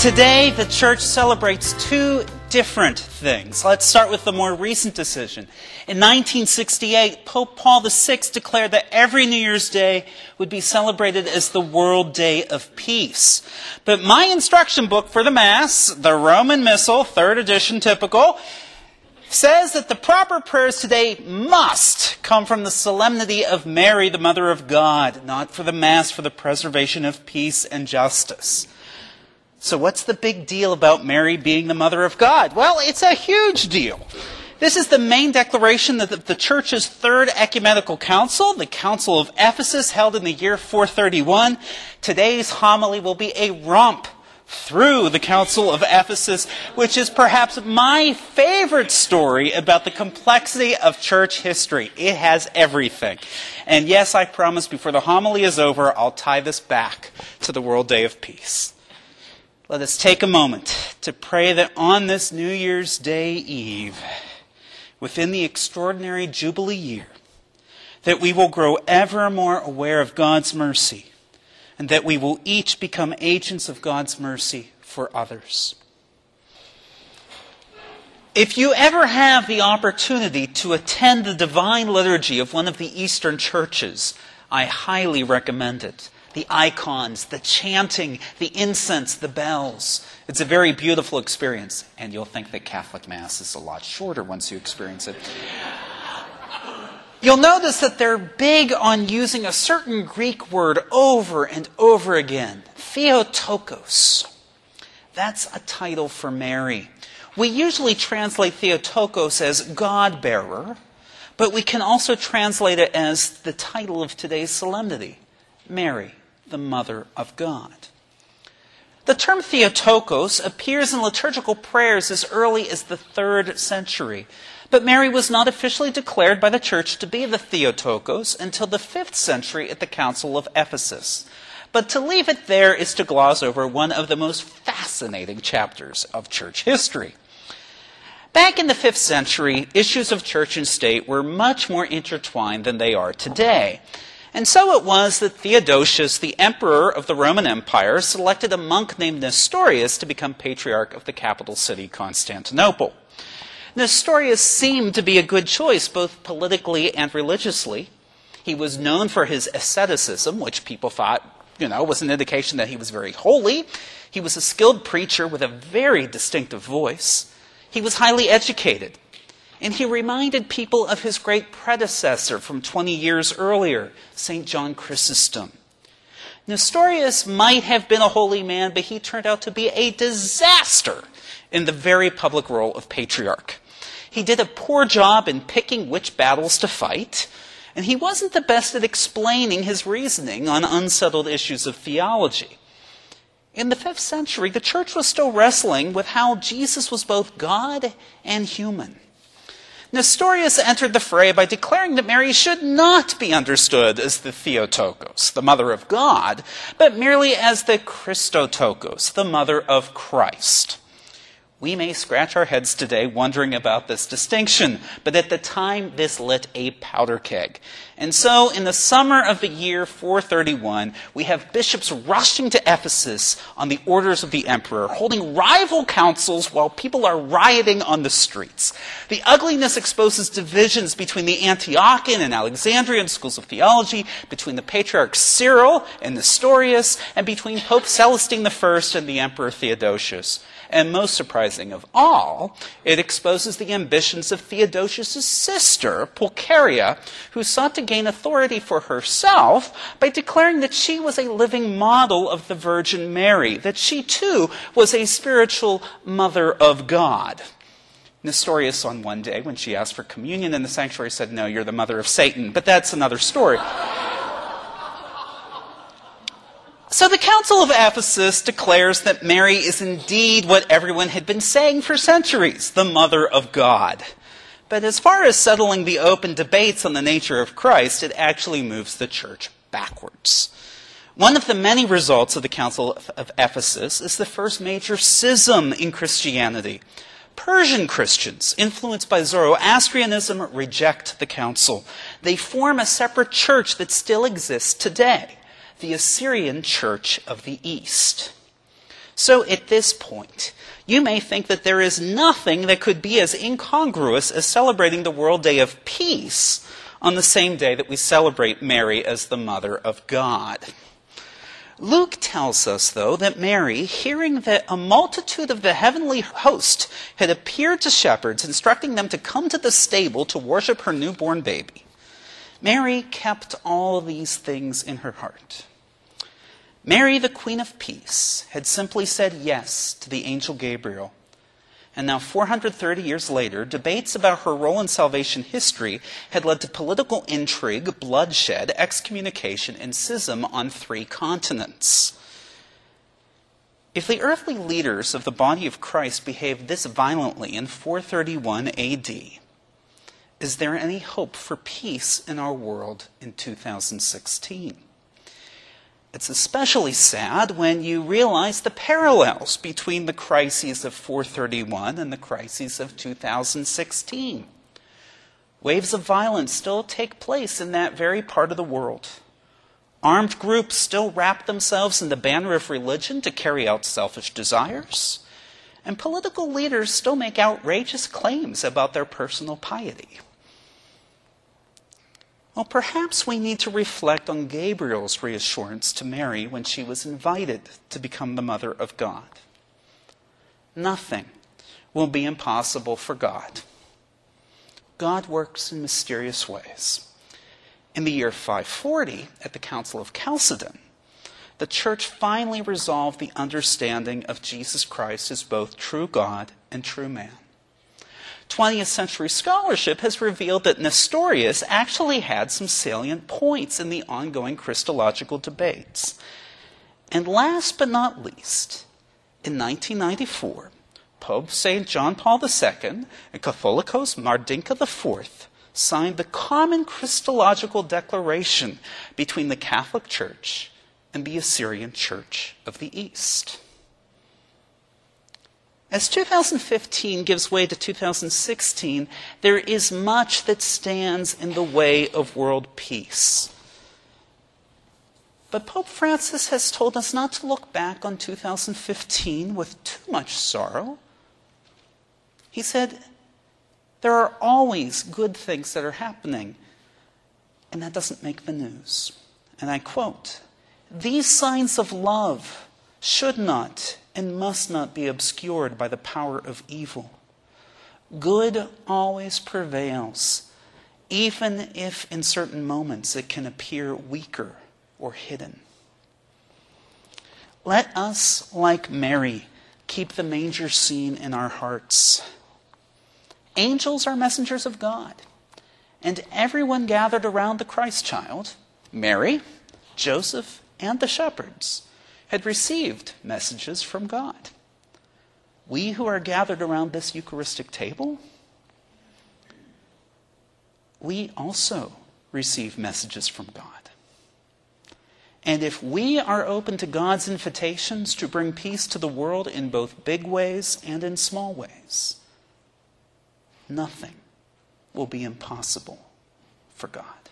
Today, the church celebrates two different things. Let's start with the more recent decision. In 1968, Pope Paul VI declared that every New Year's Day would be celebrated as the World Day of Peace. But my instruction book for the Mass, the Roman Missal, third edition typical, says that the proper prayers today must come from the solemnity of Mary, the Mother of God, not for the Mass for the preservation of peace and justice. So, what's the big deal about Mary being the Mother of God? Well, it's a huge deal. This is the main declaration that the Church's Third Ecumenical Council, the Council of Ephesus, held in the year 431. Today's homily will be a romp through the Council of Ephesus, which is perhaps my favorite story about the complexity of church history. It has everything. And yes, I promise before the homily is over, I'll tie this back to the World Day of Peace let us take a moment to pray that on this New Year's Day Eve, within the extraordinary Jubilee year, that we will grow ever more aware of God's mercy and that we will each become agents of God's mercy for others. If you ever have the opportunity to attend the divine liturgy of one of the Eastern churches, I highly recommend it the icons, the chanting, the incense, the bells. It's a very beautiful experience, and you'll think that Catholic Mass is a lot shorter once you experience it. You'll notice that they're big on using a certain Greek word over and over again Theotokos. That's a title for Mary. We usually translate Theotokos as God bearer, but we can also translate it as the title of today's solemnity Mary the Mother of God. The term Theotokos appears in liturgical prayers as early as the third century, but Mary was not officially declared by the Church to be the Theotokos until the fifth century at the Council of Ephesus. But to leave it there is to gloss over one of the most fascinating chapters of church history. Back in the fifth century, issues of church and state were much more intertwined than they are today. And so it was that Theodosius, the emperor of the Roman Empire, selected a monk named Nestorius to become patriarch of the capital city, Constantinople. Nestorius seemed to be a good choice, both politically and religiously. He was known for his asceticism, which people thought, you know, was an indication that he was very holy. He was a skilled preacher with a very distinctive voice. He was highly educated and he reminded people of his great predecessor from 20 years earlier, St. John Chrysostom. Nestorius might have been a holy man, but he turned out to be a disaster in the very public role of patriarch. He did a poor job in picking which battles to fight, and he wasn't the best at explaining his reasoning on unsettled issues of theology. In the fifth century, the church was still wrestling with how Jesus was both God and human. Nestorius entered the fray by declaring that Mary should not be understood as the Theotokos, the mother of God, but merely as the Christotokos, the mother of Christ. We may scratch our heads today wondering about this distinction, but at the time this lit a powder keg. And so, in the summer of the year 431, we have bishops rushing to Ephesus on the orders of the emperor, holding rival councils while people are rioting on the streets. The ugliness exposes divisions between the Antiochian and Alexandrian schools of theology, between the patriarch Cyril and Nestorius, and between Pope Celestine I and the emperor Theodosius. And most surprising of all, it exposes the ambitions of Theodosius' sister, Pulcheria, who sought to gain authority for herself by declaring that she was a living model of the Virgin Mary, that she too was a spiritual mother of God. Nestorius, on one day, when she asked for communion in the sanctuary, said, No, you're the mother of Satan. But that's another story. So the Council of Ephesus declares that Mary is indeed what everyone had been saying for centuries the Mother of God. But as far as settling the open debates on the nature of Christ, it actually moves the church backwards. One of the many results of the Council of Ephesus is the first major schism in Christianity. Persian Christians, influenced by Zoroastrianism, reject the council. They form a separate church that still exists today the Assyrian Church of the East. So at this point, you may think that there is nothing that could be as incongruous as celebrating the World Day of Peace on the same day that we celebrate Mary as the Mother of God. Luke tells us, though, that Mary, hearing that a multitude of the heavenly host had appeared to shepherds, instructing them to come to the stable to worship her newborn baby, Mary kept all these things in her heart. Mary, the Queen of Peace, had simply said yes to the angel Gabriel and now, 430 years later, debates about her role in salvation history had led to political intrigue, bloodshed, excommunication, and schism on three continents. If the earthly leaders of the body of Christ behaved this violently in 431 AD, is there any hope for peace in our world in 2016? It's especially sad when you realize the parallels between the crises of 431 and the crises of 2016. Waves of violence still take place in that very part of the world. Armed groups still wrap themselves in the banner of religion to carry out selfish desires. And political leaders still make outrageous claims about their personal piety. Well, perhaps we need to reflect on Gabriel's reassurance to Mary when she was invited to become the mother of God. Nothing will be impossible for God. God works in mysterious ways. In the year 540, at the Council of Chalcedon, the church finally resolved the understanding of Jesus Christ as both true God and true man. 20th century scholarship has revealed that Nestorius actually had some salient points in the ongoing Christological debates. And last but not least, in 1994, Pope St. John Paul II and Catholicos Mar Dinkha IV signed the Common Christological Declaration between the Catholic Church and the Assyrian Church of the East. As 2015 gives way to 2016, there is much that stands in the way of world peace. But Pope Francis has told us not to look back on 2015 with too much sorrow. He said, There are always good things that are happening, and that doesn't make the news. And I quote These signs of love should not and must not be obscured by the power of evil. Good always prevails, even if in certain moments it can appear weaker or hidden. Let us, like Mary, keep the manger scene in our hearts. Angels are messengers of God, and everyone gathered around the Christ child, Mary, Joseph, and the shepherds, had received messages from God. We who are gathered around this Eucharistic table, we also receive messages from God. And if we are open to God's invitations to bring peace to the world in both big ways and in small ways, nothing will be impossible for God.